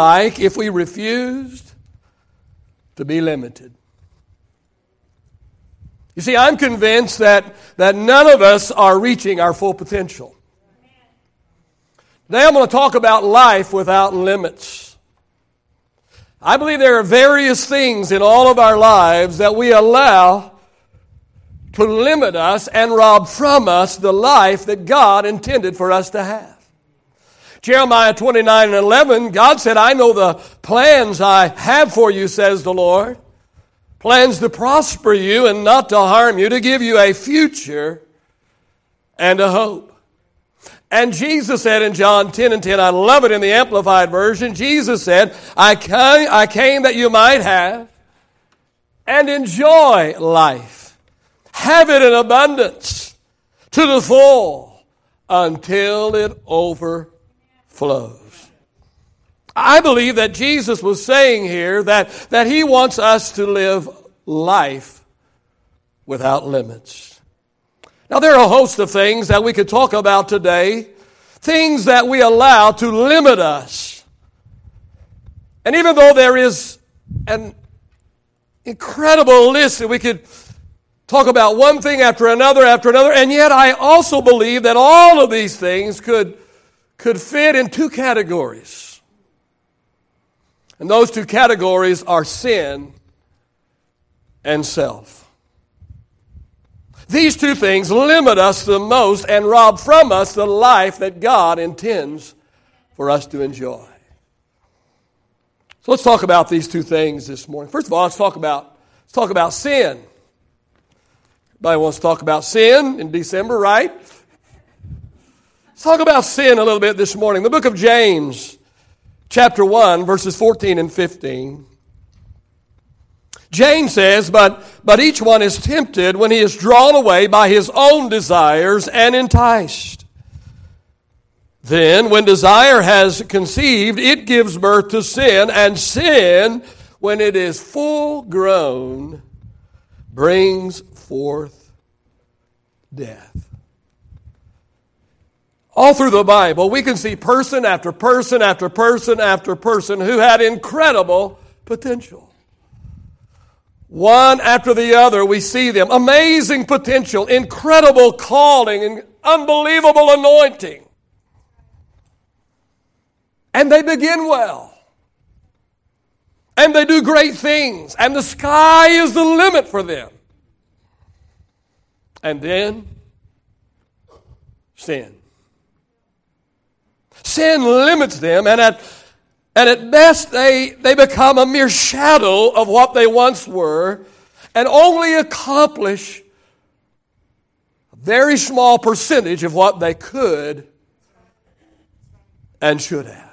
like if we refused to be limited. You see, I'm convinced that, that none of us are reaching our full potential. Today I'm going to talk about life without limits. I believe there are various things in all of our lives that we allow to limit us and rob from us the life that God intended for us to have. Jeremiah 29 and 11, God said, I know the plans I have for you, says the Lord. Plans to prosper you and not to harm you, to give you a future and a hope. And Jesus said in John 10 and 10, I love it in the Amplified Version, Jesus said, I came, I came that you might have and enjoy life. Have it in abundance to the full until it overflows flows. I believe that Jesus was saying here that, that he wants us to live life without limits. Now, there are a host of things that we could talk about today, things that we allow to limit us. And even though there is an incredible list that we could talk about one thing after another after another, and yet I also believe that all of these things could could fit in two categories. And those two categories are sin and self. These two things limit us the most and rob from us the life that God intends for us to enjoy. So let's talk about these two things this morning. First of all, let's talk about, let's talk about sin. Everybody wants to talk about sin in December, right? Let's talk about sin a little bit this morning. The book of James, chapter 1, verses 14 and 15. James says, but, but each one is tempted when he is drawn away by his own desires and enticed. Then, when desire has conceived, it gives birth to sin, and sin, when it is full grown, brings forth death. All through the Bible, we can see person after person after person after person who had incredible potential. One after the other, we see them. Amazing potential, incredible calling, and unbelievable anointing. And they begin well. And they do great things. And the sky is the limit for them. And then, sin. Sin limits them, and at, and at best, they, they become a mere shadow of what they once were and only accomplish a very small percentage of what they could and should have.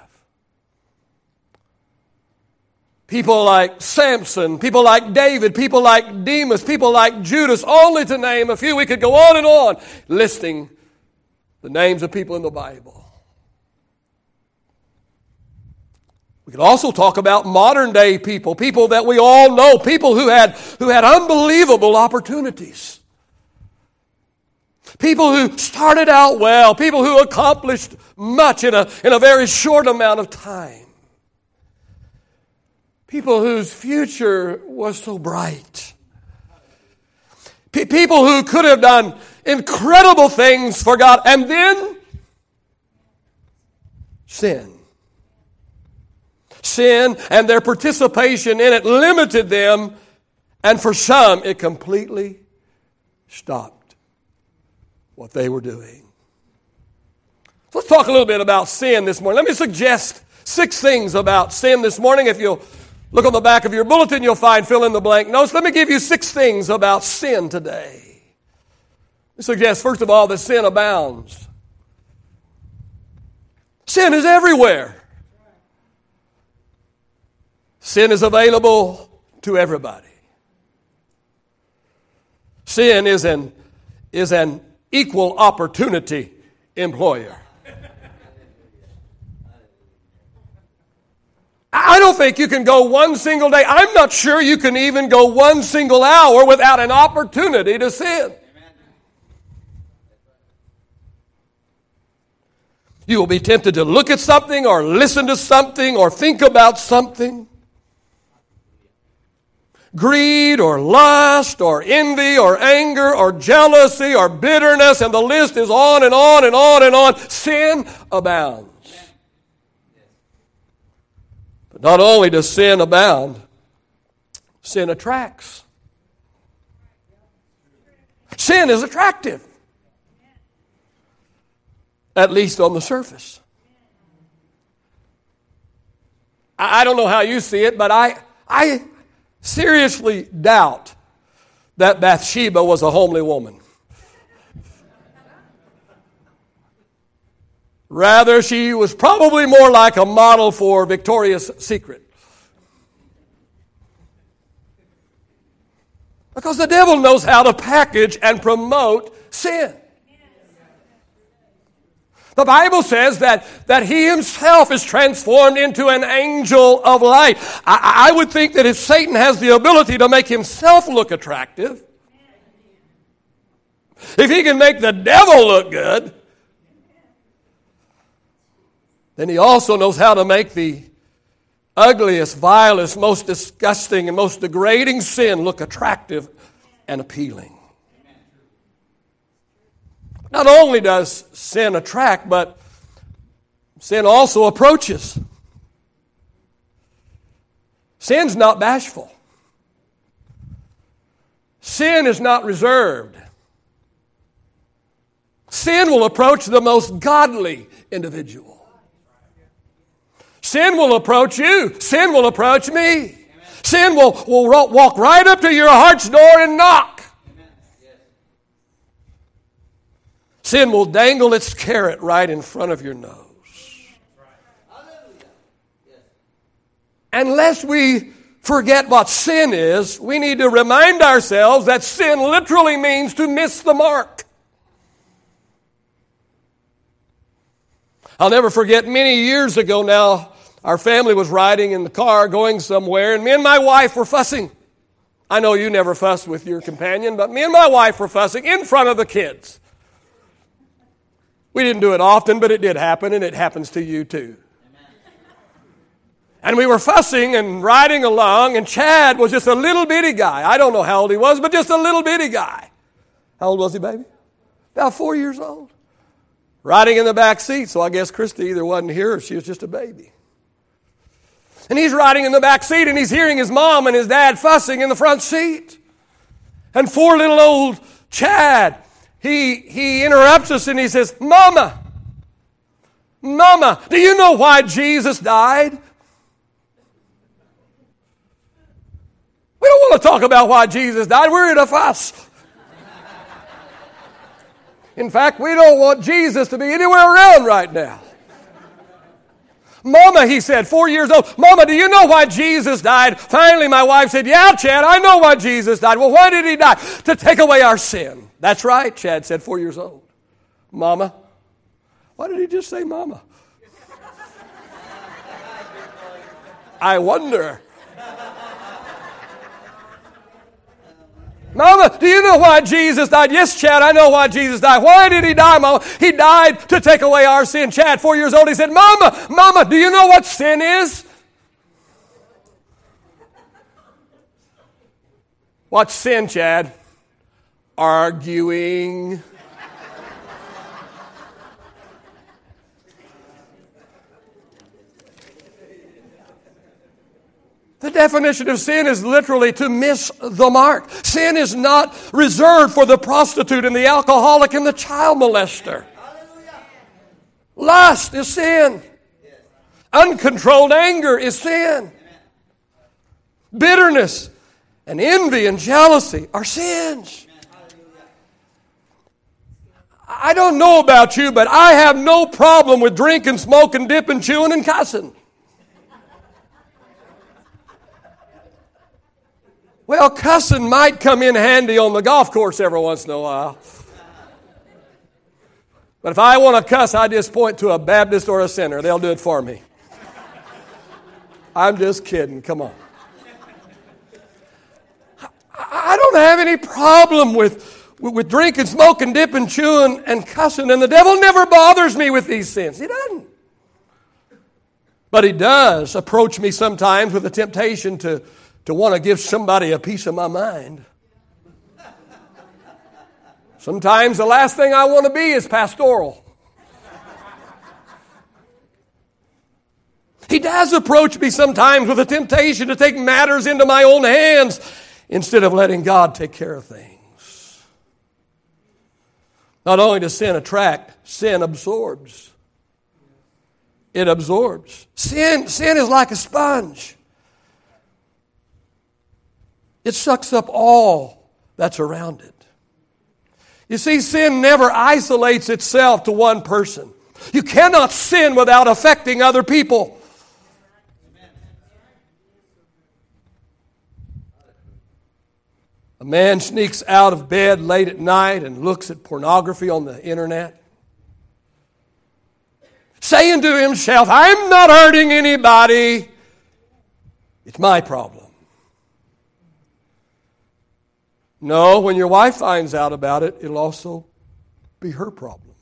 People like Samson, people like David, people like Demas, people like Judas, only to name a few. We could go on and on listing the names of people in the Bible. We could also talk about modern day people, people that we all know, people who had, who had unbelievable opportunities. People who started out well, people who accomplished much in a, in a very short amount of time. People whose future was so bright. P- people who could have done incredible things for God and then sin sin and their participation in it limited them, and for some, it completely stopped what they were doing. Let's talk a little bit about sin this morning. Let me suggest six things about sin this morning. If you'll look on the back of your bulletin, you'll find fill in the blank notes. Let me give you six things about sin today. I suggest, first of all, that sin abounds. Sin is everywhere. Sin is available to everybody. Sin is an, is an equal opportunity employer. I don't think you can go one single day. I'm not sure you can even go one single hour without an opportunity to sin. You will be tempted to look at something or listen to something or think about something. Greed or lust or envy or anger or jealousy or bitterness, and the list is on and on and on and on. Sin abounds. But not only does sin abound, sin attracts. Sin is attractive, at least on the surface. I don't know how you see it, but I, I seriously doubt that Bathsheba was a homely woman. Rather, she was probably more like a model for Victoria's Secret. Because the devil knows how to package and promote sin. The Bible says that, that he himself is transformed into an angel of light. I, I would think that if Satan has the ability to make himself look attractive, if he can make the devil look good, then he also knows how to make the ugliest, vilest, most disgusting, and most degrading sin look attractive and appealing. Not only does sin attract, but sin also approaches. Sin's not bashful. Sin is not reserved. Sin will approach the most godly individual. Sin will approach you. Sin will approach me. Sin will, will walk right up to your heart's door and knock. Sin will dangle its carrot right in front of your nose. Unless we forget what sin is, we need to remind ourselves that sin literally means to miss the mark. I'll never forget many years ago now, our family was riding in the car going somewhere, and me and my wife were fussing. I know you never fuss with your companion, but me and my wife were fussing in front of the kids. We didn't do it often, but it did happen, and it happens to you too. And we were fussing and riding along, and Chad was just a little bitty guy. I don't know how old he was, but just a little bitty guy. How old was he, baby? About four years old. Riding in the back seat, so I guess Christy either wasn't here or she was just a baby. And he's riding in the back seat and he's hearing his mom and his dad fussing in the front seat. And poor little old Chad, he, he interrupts us and he says, Mama, Mama, do you know why Jesus died? We don't want to talk about why Jesus died. We're in a fuss. In fact, we don't want Jesus to be anywhere around right now. Mama, he said, four years old. Mama, do you know why Jesus died? Finally, my wife said, Yeah, Chad, I know why Jesus died. Well, why did he die? To take away our sin. That's right, Chad said, four years old. Mama. Why did he just say mama? I wonder. Mama, do you know why Jesus died? Yes, Chad, I know why Jesus died. Why did he die, Mama? He died to take away our sin. Chad, four years old, he said, Mama, Mama, do you know what sin is? What's sin, Chad? Arguing. The definition of sin is literally to miss the mark. Sin is not reserved for the prostitute and the alcoholic and the child molester. Lust is sin. Uncontrolled anger is sin. Bitterness and envy and jealousy are sins. I don't know about you, but I have no problem with drinking, smoking, dipping, chewing, and cussing. Well, cussing might come in handy on the golf course every once in a while. But if I want to cuss, I just point to a Baptist or a sinner. They'll do it for me. I'm just kidding. Come on. I don't have any problem with, with drinking, smoking, dipping, chewing, and cussing, and the devil never bothers me with these sins. He doesn't. But he does approach me sometimes with a temptation to, to want to give somebody a piece of my mind. Sometimes the last thing I want to be is pastoral. He does approach me sometimes with a temptation to take matters into my own hands instead of letting God take care of things. Not only does sin attract, sin absorbs. It absorbs. Sin, sin is like a sponge. It sucks up all that's around it. You see, sin never isolates itself to one person. You cannot sin without affecting other people. A man sneaks out of bed late at night and looks at pornography on the internet, saying to himself, I'm not hurting anybody. It's my problem. No, when your wife finds out about it, it'll also be her problem.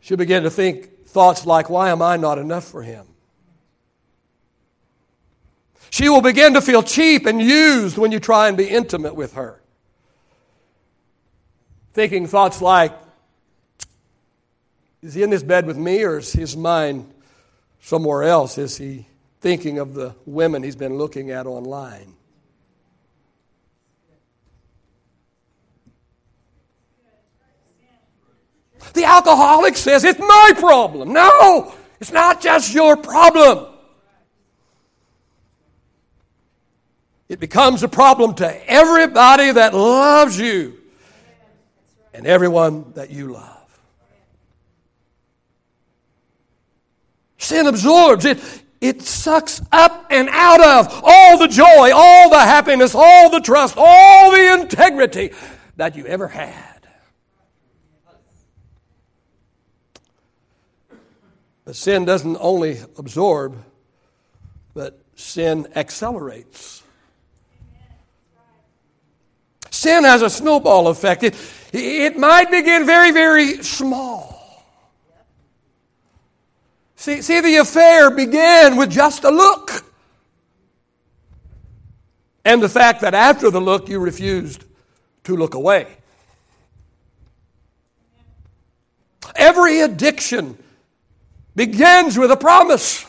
She'll begin to think thoughts like, Why am I not enough for him? She will begin to feel cheap and used when you try and be intimate with her. Thinking thoughts like, is he in this bed with me or is his mind somewhere else? Is he thinking of the women he's been looking at online? The alcoholic says, It's my problem. No, it's not just your problem. It becomes a problem to everybody that loves you and everyone that you love. Sin absorbs, it, it sucks up and out of all the joy, all the happiness, all the trust, all the integrity that you ever had. But sin doesn't only absorb, but sin accelerates. Sin has a snowball effect. It, it might begin very, very small. See, see, the affair began with just a look. And the fact that after the look you refused to look away. Every addiction begins with a promise.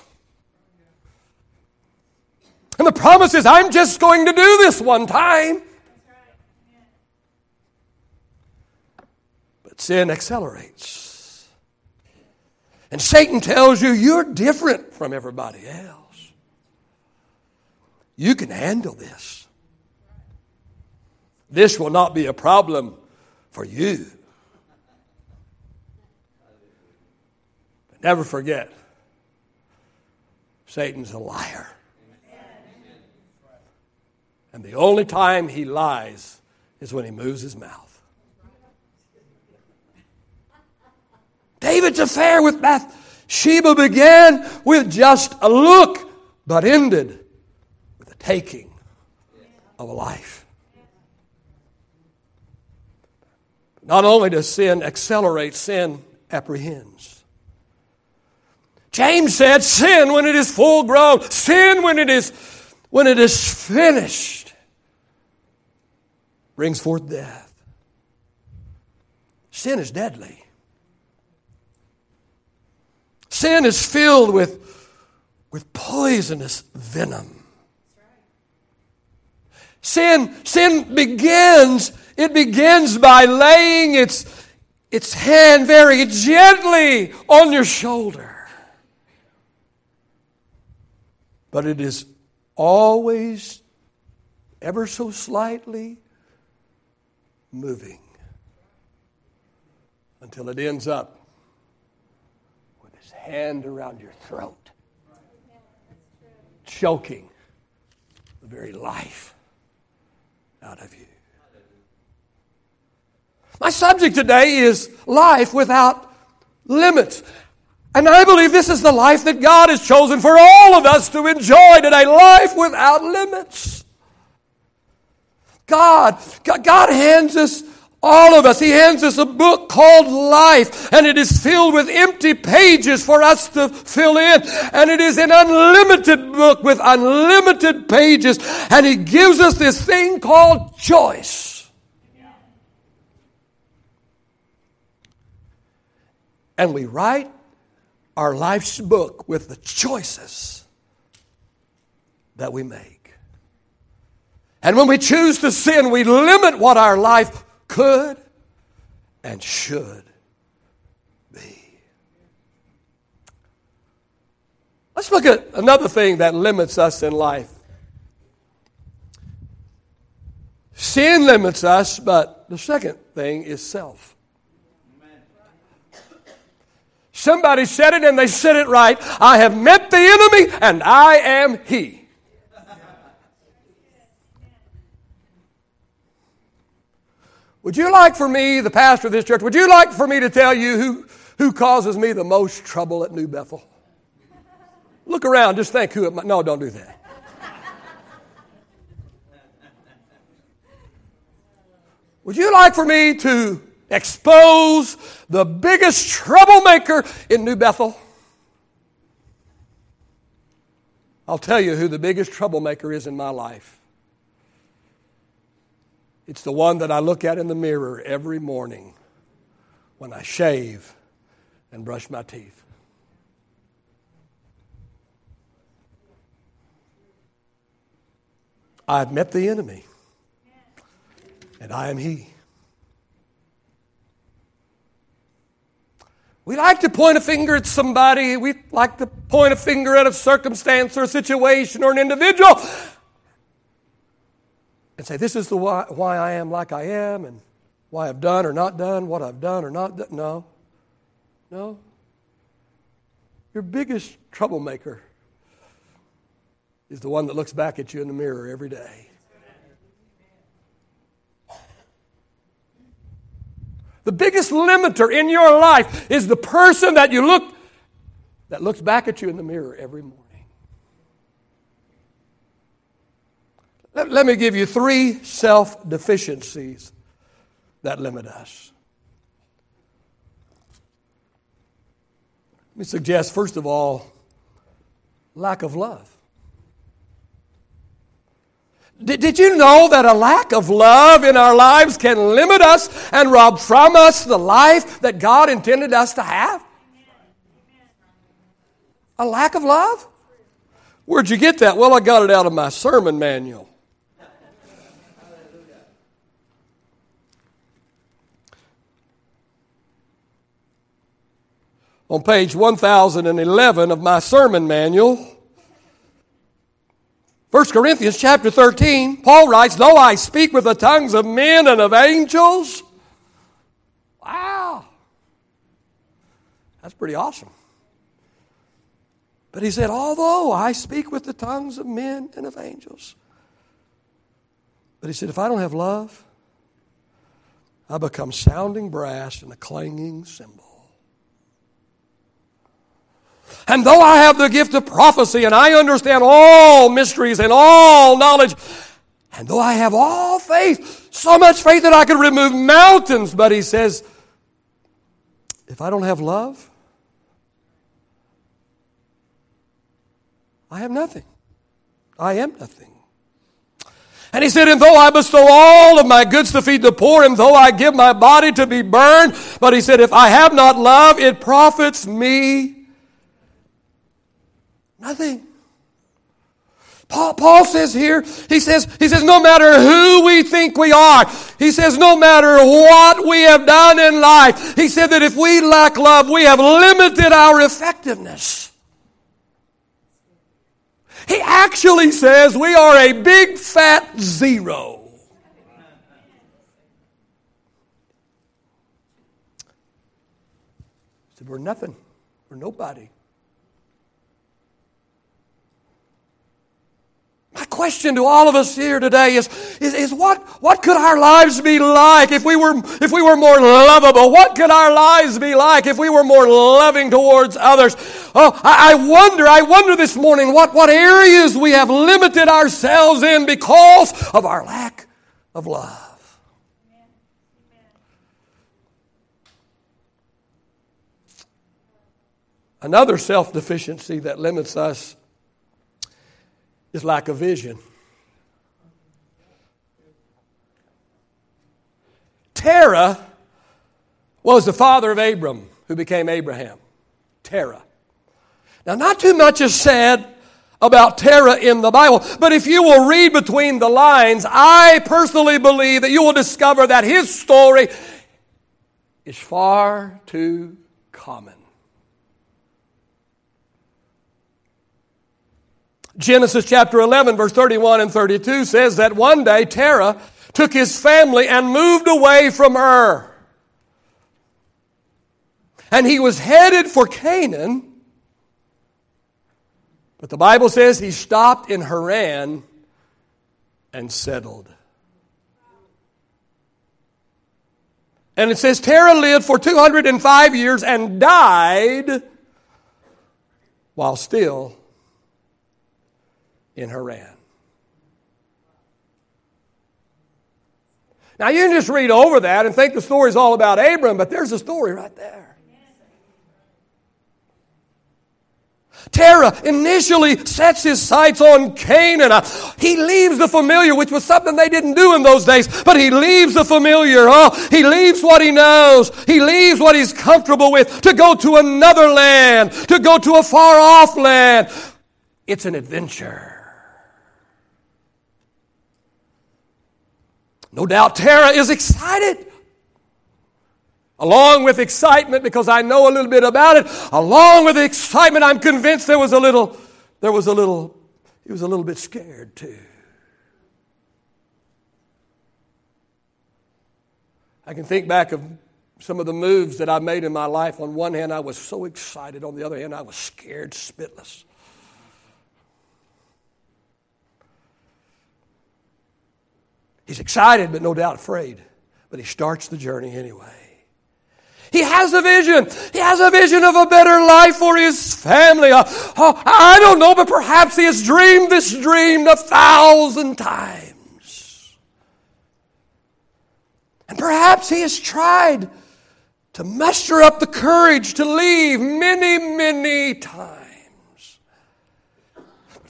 And the promise is, I'm just going to do this one time. But sin accelerates. And Satan tells you you're different from everybody else. You can handle this. This will not be a problem for you. But never forget, Satan's a liar. And the only time he lies is when he moves his mouth. David's affair with Bathsheba began with just a look, but ended with the taking of a life. Not only does sin accelerate, sin apprehends. James said, Sin when it is full grown, sin when it is when it is finished, brings forth death. Sin is deadly. Sin is filled with, with poisonous venom. Sin, sin begins, it begins by laying its, its hand very gently on your shoulder. But it is always ever so slightly moving until it ends up hand around your throat, choking the very life out of you. My subject today is life without limits. And I believe this is the life that God has chosen for all of us to enjoy today life without limits. God, God hands us all of us. He hands us a book called life, and it is filled with empty pages for us to fill in. And it is an unlimited book with unlimited pages. And He gives us this thing called choice. And we write our life's book with the choices that we make. And when we choose to sin, we limit what our life could and should be. Let's look at another thing that limits us in life. Sin limits us, but the second thing is self. Somebody said it and they said it right. I have met the enemy and I am he. Would you like for me, the pastor of this church, would you like for me to tell you who, who causes me the most trouble at New Bethel? Look around, just think who it might. No, don't do that. Would you like for me to expose the biggest troublemaker in New Bethel? I'll tell you who the biggest troublemaker is in my life. It's the one that I look at in the mirror every morning when I shave and brush my teeth. I've met the enemy, and I am he. We like to point a finger at somebody. We like to point a finger at a circumstance or a situation or an individual and say, This is the why, why I am like I am and why I've done or not done, what I've done or not done. No. No. Your biggest troublemaker is the one that looks back at you in the mirror every day. The biggest limiter in your life is the person that you look that looks back at you in the mirror every morning. Let, let me give you three self deficiencies that limit us. Let me suggest, first of all, lack of love. Did, did you know that a lack of love in our lives can limit us and rob from us the life that God intended us to have? A lack of love? Where'd you get that? Well, I got it out of my sermon manual. On page 1011 of my sermon manual. 1 Corinthians chapter 13, Paul writes, Though I speak with the tongues of men and of angels. Wow. That's pretty awesome. But he said, Although I speak with the tongues of men and of angels. But he said, If I don't have love, I become sounding brass and a clanging cymbal. And though I have the gift of prophecy and I understand all mysteries and all knowledge, and though I have all faith, so much faith that I could remove mountains, but he says, if I don't have love, I have nothing. I am nothing. And he said, And though I bestow all of my goods to feed the poor, and though I give my body to be burned, but he said, If I have not love, it profits me Nothing. Paul, Paul says here, he says, he says, no matter who we think we are, he says, no matter what we have done in life, he said that if we lack love, we have limited our effectiveness. He actually says we are a big fat zero. He said, we're nothing. We're nobody. My question to all of us here today is, is, is, what, what could our lives be like if we, were, if we were more lovable? What could our lives be like if we were more loving towards others? Oh, I, I wonder, I wonder this morning what, what areas we have limited ourselves in because of our lack of love. Another self deficiency that limits us is lack of vision. Terah was the father of Abram, who became Abraham. Terah. Now, not too much is said about Terah in the Bible, but if you will read between the lines, I personally believe that you will discover that his story is far too common. Genesis chapter 11, verse 31 and 32 says that one day Terah took his family and moved away from Ur. And he was headed for Canaan. But the Bible says he stopped in Haran and settled. And it says Terah lived for 205 years and died while still in Haran. Now, you can just read over that and think the story's all about Abram, but there's a story right there. Terah initially sets his sights on Canaan. He leaves the familiar, which was something they didn't do in those days, but he leaves the familiar. Oh, he leaves what he knows. He leaves what he's comfortable with to go to another land, to go to a far off land. It's an adventure. No doubt Terah is excited. Along with excitement, because I know a little bit about it, along with excitement, I'm convinced there was a little, there was a little, he was a little bit scared too. I can think back of some of the moves that I made in my life. On one hand, I was so excited. On the other hand, I was scared spitless. He's excited, but no doubt afraid. But he starts the journey anyway. He has a vision. He has a vision of a better life for his family. Uh, oh, I don't know, but perhaps he has dreamed this dream a thousand times. And perhaps he has tried to muster up the courage to leave many, many times.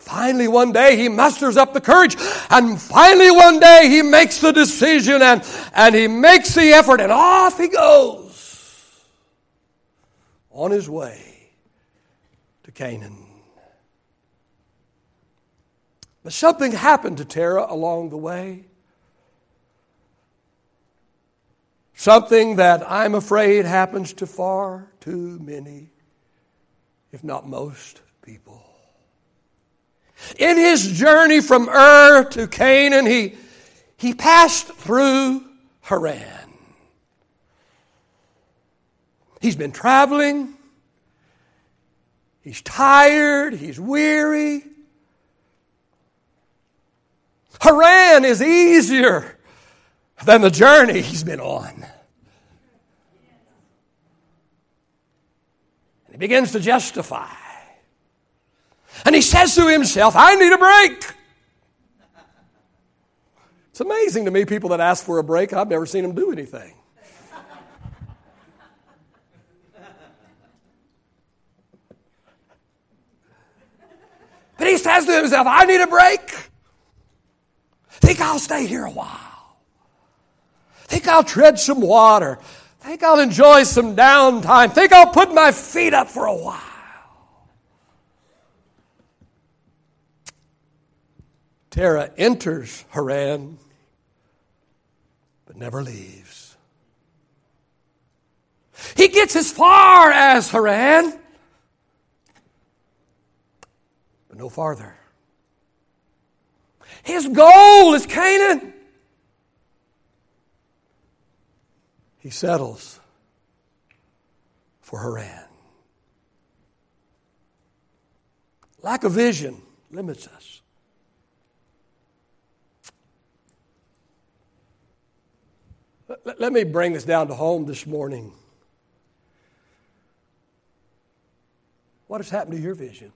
Finally, one day he musters up the courage, and finally, one day he makes the decision and, and he makes the effort, and off he goes on his way to Canaan. But something happened to Terah along the way. Something that I'm afraid happens to far too many, if not most, people. In his journey from Ur to Canaan, he, he passed through Haran. He's been traveling. He's tired. He's weary. Haran is easier than the journey he's been on. And he begins to justify. And he says to himself, I need a break. It's amazing to me, people that ask for a break, I've never seen them do anything. But he says to himself, I need a break. Think I'll stay here a while. Think I'll tread some water. Think I'll enjoy some downtime. Think I'll put my feet up for a while. Terah enters Haran, but never leaves. He gets as far as Haran, but no farther. His goal is Canaan. He settles for Haran. Lack of vision limits us. Let, me bring this down to home this morning. What has happened to your vision?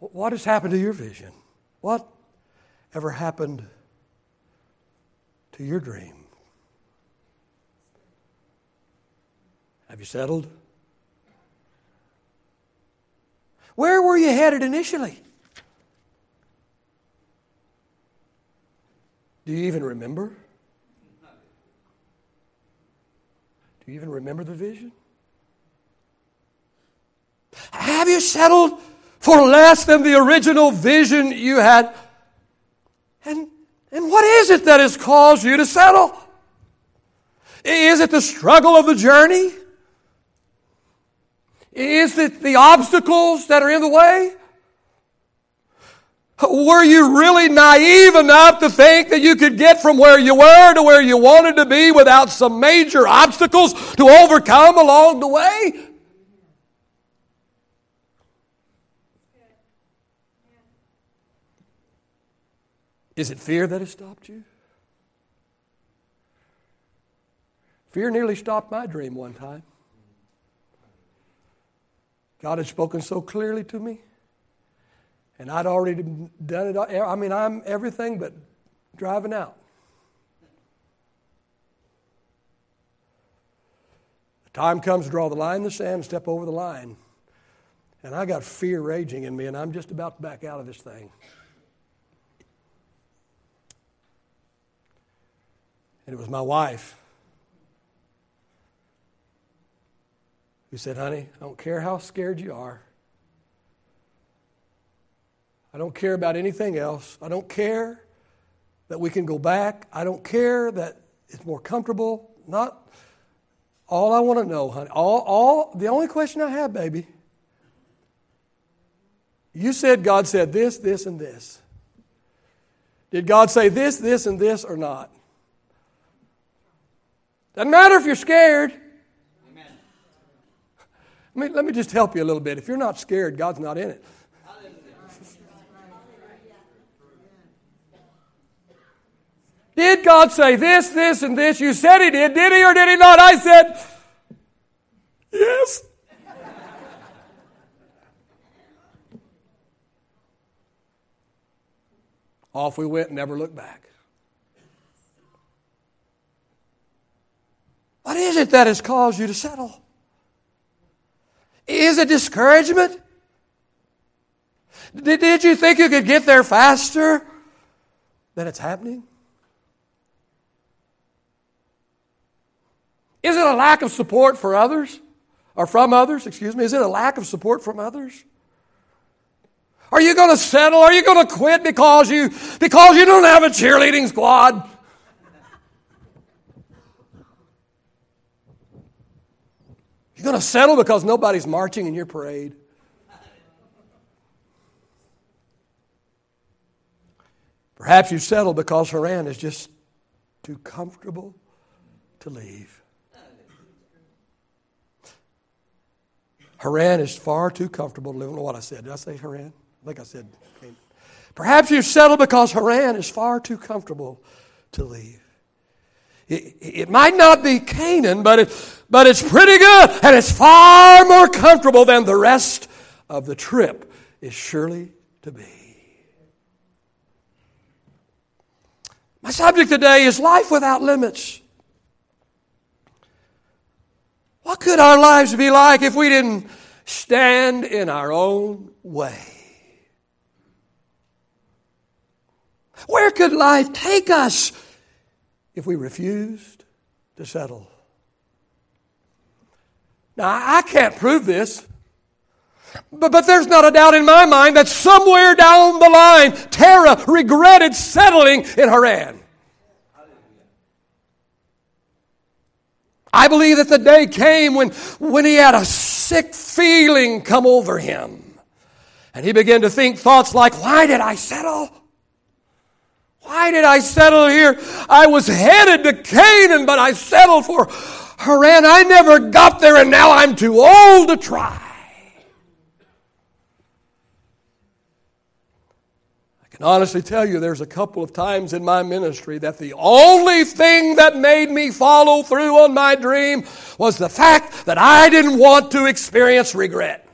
What has happened to your vision? What ever happened to your dream? Have you settled? Where were you headed initially? Do you even remember? Do you even remember the vision? Have you settled for less than the original vision you had? And, and what is it that has caused you to settle? Is it the struggle of the journey? Is it the obstacles that are in the way? Were you really naive enough to think that you could get from where you were to where you wanted to be without some major obstacles to overcome along the way? Is it fear that has stopped you? Fear nearly stopped my dream one time. God had spoken so clearly to me, and I'd already done it. I mean, I'm everything but driving out. The time comes to draw the line in the sand, step over the line. And I got fear raging in me, and I'm just about to back out of this thing. And it was my wife who said, Honey, I don't care how scared you are. I don't care about anything else. I don't care that we can go back. I don't care that it's more comfortable. Not all I want to know, honey. All, all the only question I have, baby. You said God said this, this, and this. Did God say this, this, and this, or not? Doesn't matter if you're scared. Amen. Let me, let me just help you a little bit. If you're not scared, God's not in it. Did God say this, this, and this? You said He did. Did He or did He not? I said, yes. Off we went, never looked back. What is it that has caused you to settle? Is it discouragement? Did, did you think you could get there faster than it's happening? Is it a lack of support for others? Or from others, excuse me? Is it a lack of support from others? Are you going to settle? Are you going to quit because you because you don't have a cheerleading squad? You're going to settle because nobody's marching in your parade. Perhaps you settle because Haran is just too comfortable to leave. Haran is far too comfortable to live. I don't know what I said. Did I say Haran? I think I said. Perhaps you settle because Haran is far too comfortable to leave. It, it might not be Canaan, but, it, but it's pretty good, and it's far more comfortable than the rest of the trip is surely to be. My subject today is life without limits. What could our lives be like if we didn't stand in our own way? Where could life take us if we refused to settle. Now, I can't prove this, but, but there's not a doubt in my mind that somewhere down the line, Terah regretted settling in Haran. I believe that the day came when, when he had a sick feeling come over him. And he began to think thoughts like, why did I settle? Why did I settle here? I was headed to Canaan, but I settled for Haran. I never got there, and now I'm too old to try. I can honestly tell you there's a couple of times in my ministry that the only thing that made me follow through on my dream was the fact that I didn't want to experience regret.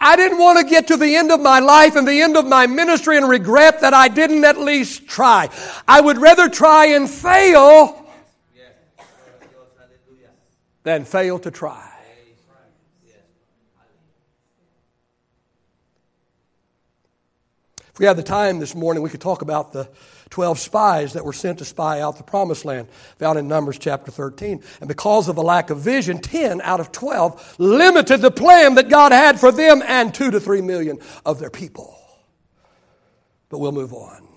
I didn't want to get to the end of my life and the end of my ministry and regret that I didn't at least try. I would rather try and fail than fail to try. If we had the time this morning, we could talk about the 12 spies that were sent to spy out the promised land, found in Numbers chapter 13. And because of a lack of vision, 10 out of 12 limited the plan that God had for them and two to three million of their people. But we'll move on.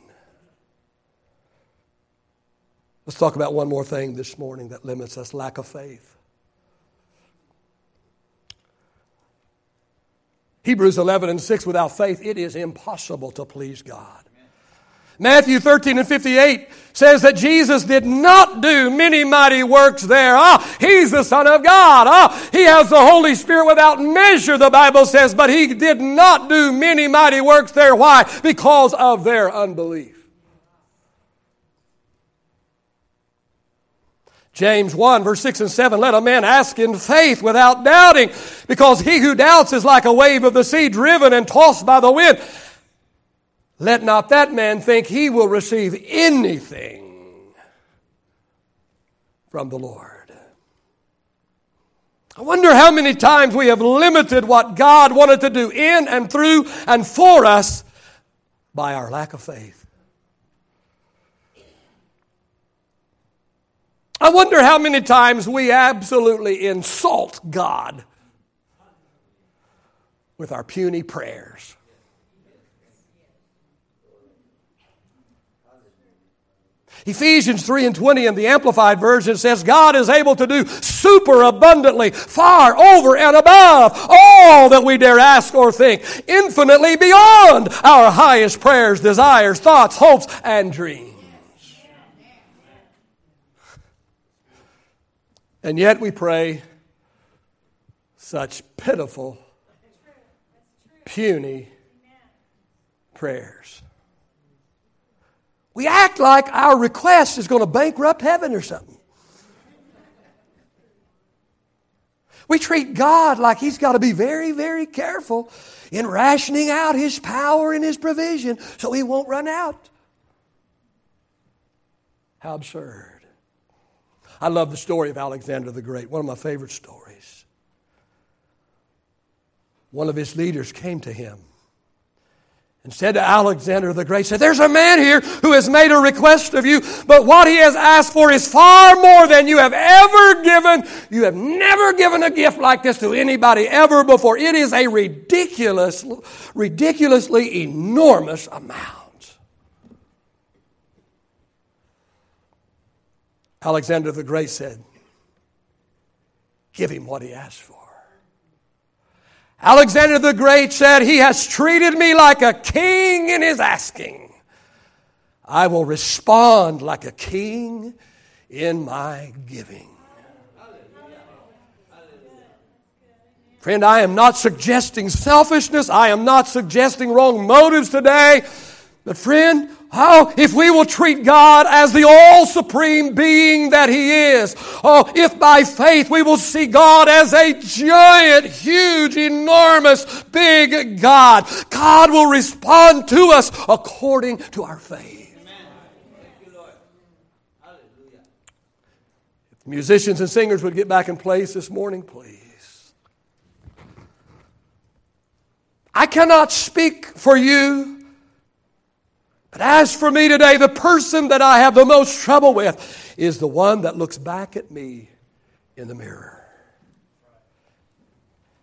Let's talk about one more thing this morning that limits us lack of faith. Hebrews 11 and 6 without faith, it is impossible to please God. Matthew 13 and 58 says that Jesus did not do many mighty works there. Ah, he's the Son of God. Ah, he has the Holy Spirit without measure, the Bible says, but he did not do many mighty works there. Why? Because of their unbelief. James 1, verse 6 and 7, let a man ask in faith without doubting, because he who doubts is like a wave of the sea driven and tossed by the wind. Let not that man think he will receive anything from the Lord. I wonder how many times we have limited what God wanted to do in and through and for us by our lack of faith. I wonder how many times we absolutely insult God with our puny prayers. Ephesians 3 and 20 in the Amplified Version says, God is able to do super abundantly, far over and above all that we dare ask or think, infinitely beyond our highest prayers, desires, thoughts, hopes, and dreams. And yet we pray such pitiful, puny prayers. We act like our request is going to bankrupt heaven or something. We treat God like He's got to be very, very careful in rationing out His power and His provision so He won't run out. How absurd. I love the story of Alexander the Great, one of my favorite stories. One of his leaders came to him and said to Alexander the Great, said, There's a man here who has made a request of you, but what he has asked for is far more than you have ever given. You have never given a gift like this to anybody ever before. It is a ridiculous, ridiculously enormous amount. Alexander the Great said, Give him what he asked for. Alexander the Great said, He has treated me like a king in his asking. I will respond like a king in my giving. Friend, I am not suggesting selfishness. I am not suggesting wrong motives today. But, friend, how if we will treat God as the all supreme being that He is. Oh, if by faith we will see God as a giant, huge, enormous, big God, God will respond to us according to our faith. You, If musicians and singers would get back in place this morning, please. I cannot speak for you but as for me today, the person that I have the most trouble with is the one that looks back at me in the mirror.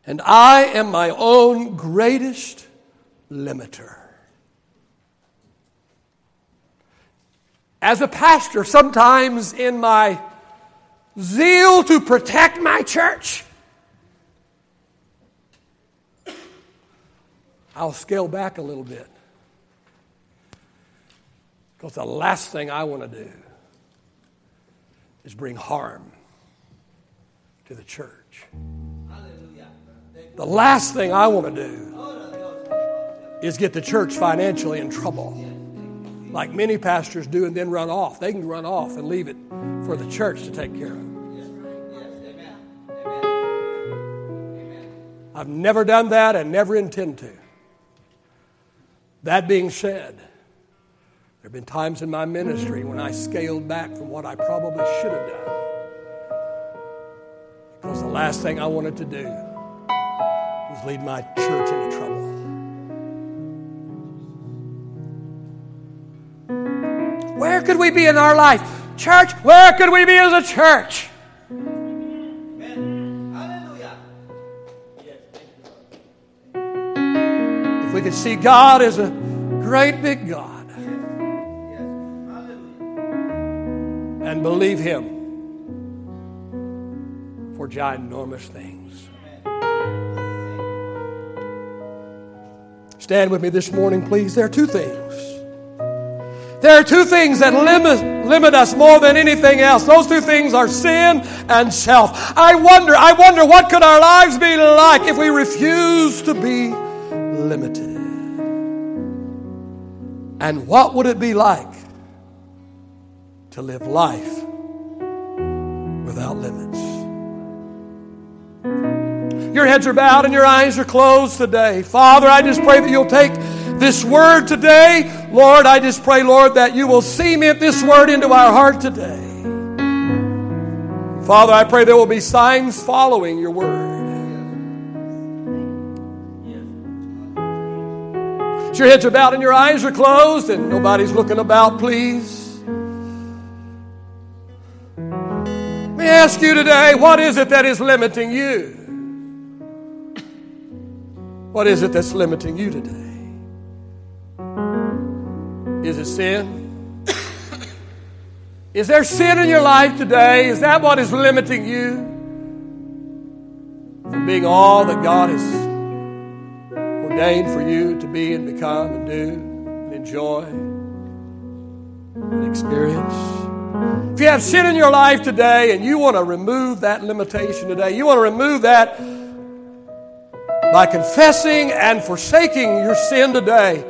And I am my own greatest limiter. As a pastor, sometimes in my zeal to protect my church, I'll scale back a little bit. Because the last thing I want to do is bring harm to the church. The last thing I want to do is get the church financially in trouble, like many pastors do, and then run off. They can run off and leave it for the church to take care of. I've never done that and never intend to. That being said, there have been times in my ministry when I scaled back from what I probably should have done. Because the last thing I wanted to do was lead my church into trouble. Where could we be in our life? Church, where could we be as a church? If we could see God as a great big God and believe Him for ginormous things. Stand with me this morning, please. There are two things there are two things that limit, limit us more than anything else. Those two things are sin and self. I wonder, I wonder what could our lives be like if we refuse to be limited? And what would it be like to live life without limits? Your heads are bowed and your eyes are closed today. Father, I just pray that you'll take this word today. Lord, I just pray, Lord, that you will cement this word into our heart today. Father, I pray there will be signs following your word. your heads are bowed and your eyes are closed and nobody's looking about, please. Me ask you today what is it that is limiting you? What is it that's limiting you today? Is it sin? is there sin in your life today? Is that what is limiting you from being all that God has ordained for you to be and become and do and enjoy and experience? If you have sin in your life today and you want to remove that limitation today, you want to remove that by confessing and forsaking your sin today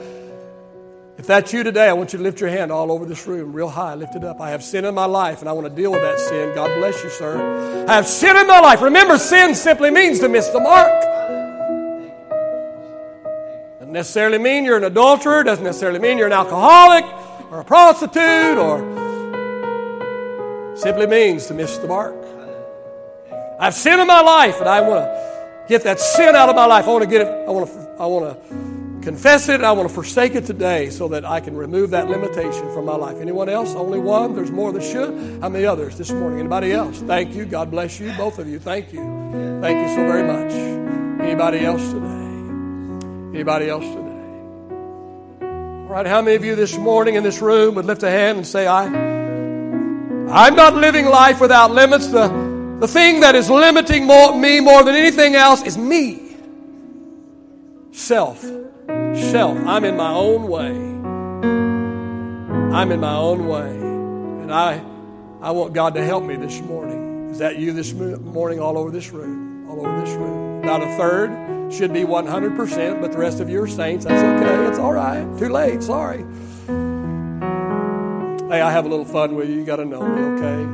if that's you today, I want you to lift your hand all over this room, real high, lift it up. I have sin in my life and I want to deal with that sin. God bless you, sir. I have sin in my life. Remember, sin simply means to miss the mark. Doesn't necessarily mean you're an adulterer, doesn't necessarily mean you're an alcoholic or a prostitute or simply means to miss the mark. I have sinned in my life and I want to get that sin out of my life. I want to get it, I want to, I want to confess it. I want to forsake it today so that I can remove that limitation from my life. Anyone else? Only one? There's more that should. How many others this morning? Anybody else? Thank you. God bless you. Both of you. Thank you. Thank you so very much. Anybody else today? Anybody else today? All right. How many of you this morning in this room would lift a hand and say, I, I'm not living life without limits. The, the thing that is limiting more, me more than anything else is me. Self self. I'm in my own way. I'm in my own way. And I, I want God to help me this morning. Is that you this morning all over this room? All over this room. About a third should be 100%, but the rest of you are saints. That's okay. It's all right. Too late. Sorry. Hey, I have a little fun with you. You got to know me, okay?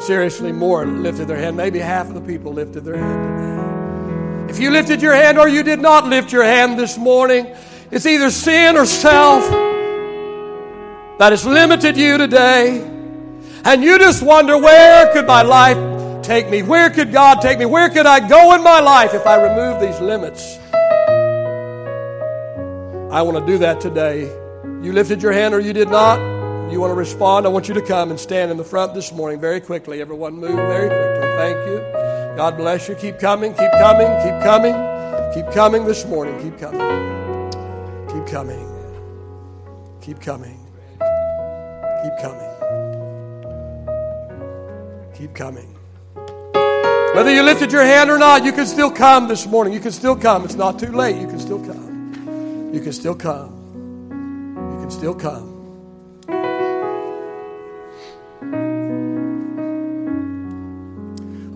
Seriously, more lifted their hand. Maybe half of the people lifted their hand today. If you lifted your hand or you did not lift your hand this morning, it's either sin or self that has limited you today. And you just wonder, where could my life take me? Where could God take me? Where could I go in my life if I remove these limits? I want to do that today. You lifted your hand or you did not. You want to respond? I want you to come and stand in the front this morning very quickly. Everyone move very quickly. Thank you. God bless you. Keep coming, keep coming, keep coming, keep coming this morning. Keep coming. Keep coming. Keep coming. Keep coming. Keep coming. Whether you lifted your hand or not, you can still come this morning. You can still come. It's not too late. You can still come. You can still come. Can still come.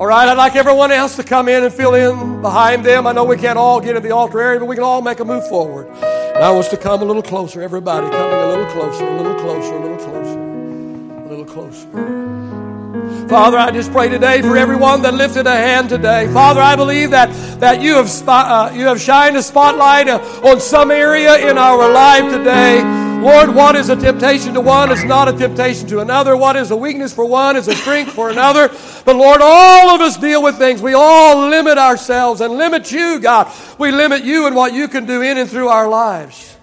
All right, I'd like everyone else to come in and fill in behind them. I know we can't all get in the altar area, but we can all make a move forward. And I want us to come a little closer. Everybody coming a little closer, a little closer, a little closer, a little closer. Father, I just pray today for everyone that lifted a hand today. Father, I believe that, that you, have spot, uh, you have shined a spotlight uh, on some area in our life today. Lord, what is a temptation to one is not a temptation to another. What is a weakness for one is a strength for another. But Lord, all of us deal with things. We all limit ourselves and limit you, God. We limit you and what you can do in and through our lives.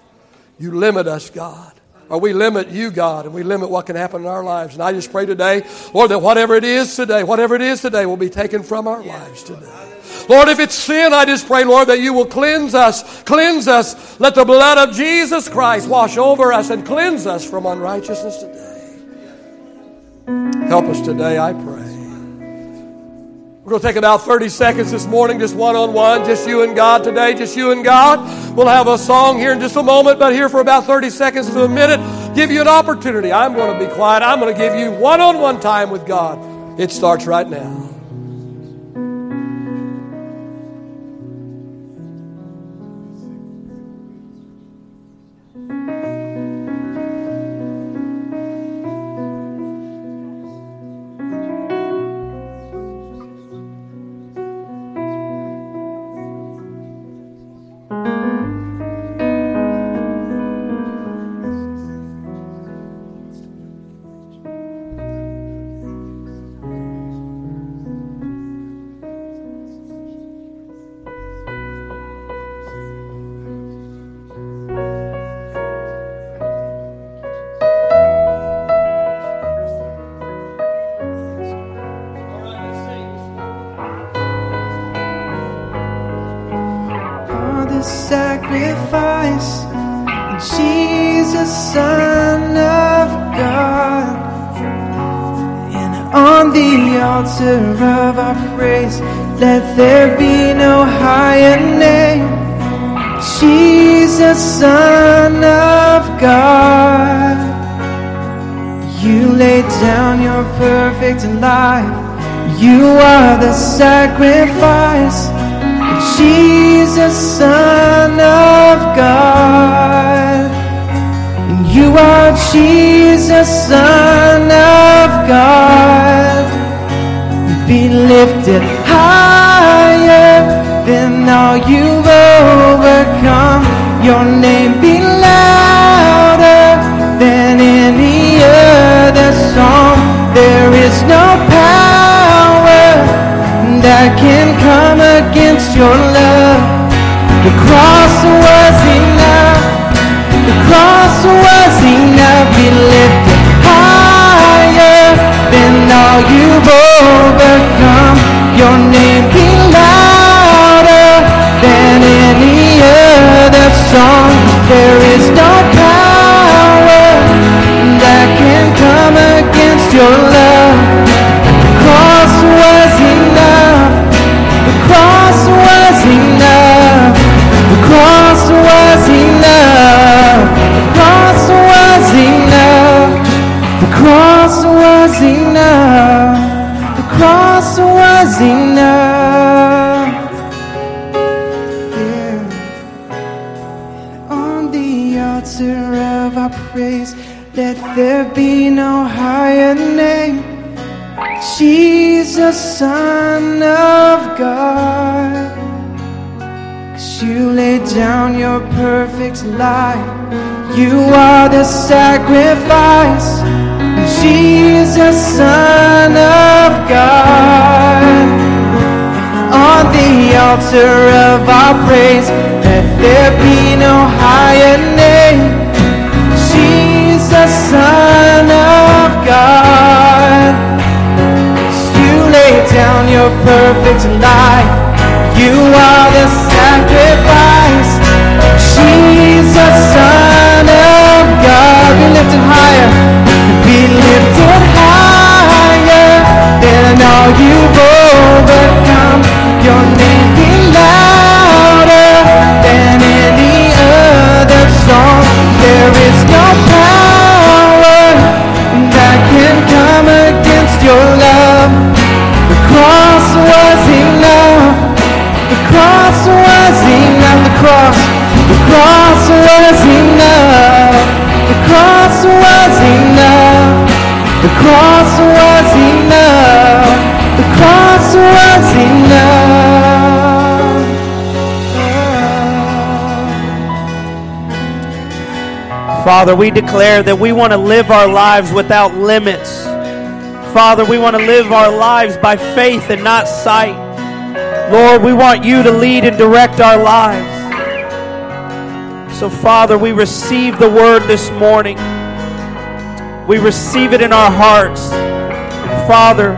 You limit us, God or we limit you, God, and we limit what can happen in our lives. And I just pray today, Lord, that whatever it is today, whatever it is today, will be taken from our lives today. Lord, if it's sin, I just pray, Lord, that you will cleanse us, cleanse us. Let the blood of Jesus Christ wash over us and cleanse us from unrighteousness today. Help us today, I pray. We're going to take about 30 seconds this morning, just one on one, just you and God today, just you and God. We'll have a song here in just a moment, but here for about 30 seconds to a minute, give you an opportunity. I'm going to be quiet. I'm going to give you one on one time with God. It starts right now. There be no higher name. Jesus, Son of God. You laid down your perfect life. You are the sacrifice. Jesus, Son of God. You are Jesus, Son of God. Be lifted higher than all you've overcome. Your name be louder than any other song. There is no power that can come against your love. The cross was enough. The cross was enough. Be lifted Father, we declare that we want to live our lives without limits. Father, we want to live our lives by faith and not sight. Lord, we want you to lead and direct our lives. So, Father, we receive the word this morning. We receive it in our hearts. And, Father,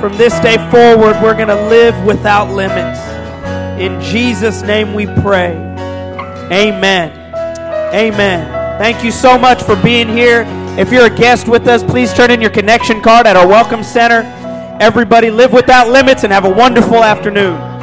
from this day forward, we're going to live without limits. In Jesus' name we pray. Amen. Amen. Thank you so much for being here. If you're a guest with us, please turn in your connection card at our Welcome Center. Everybody live without limits and have a wonderful afternoon.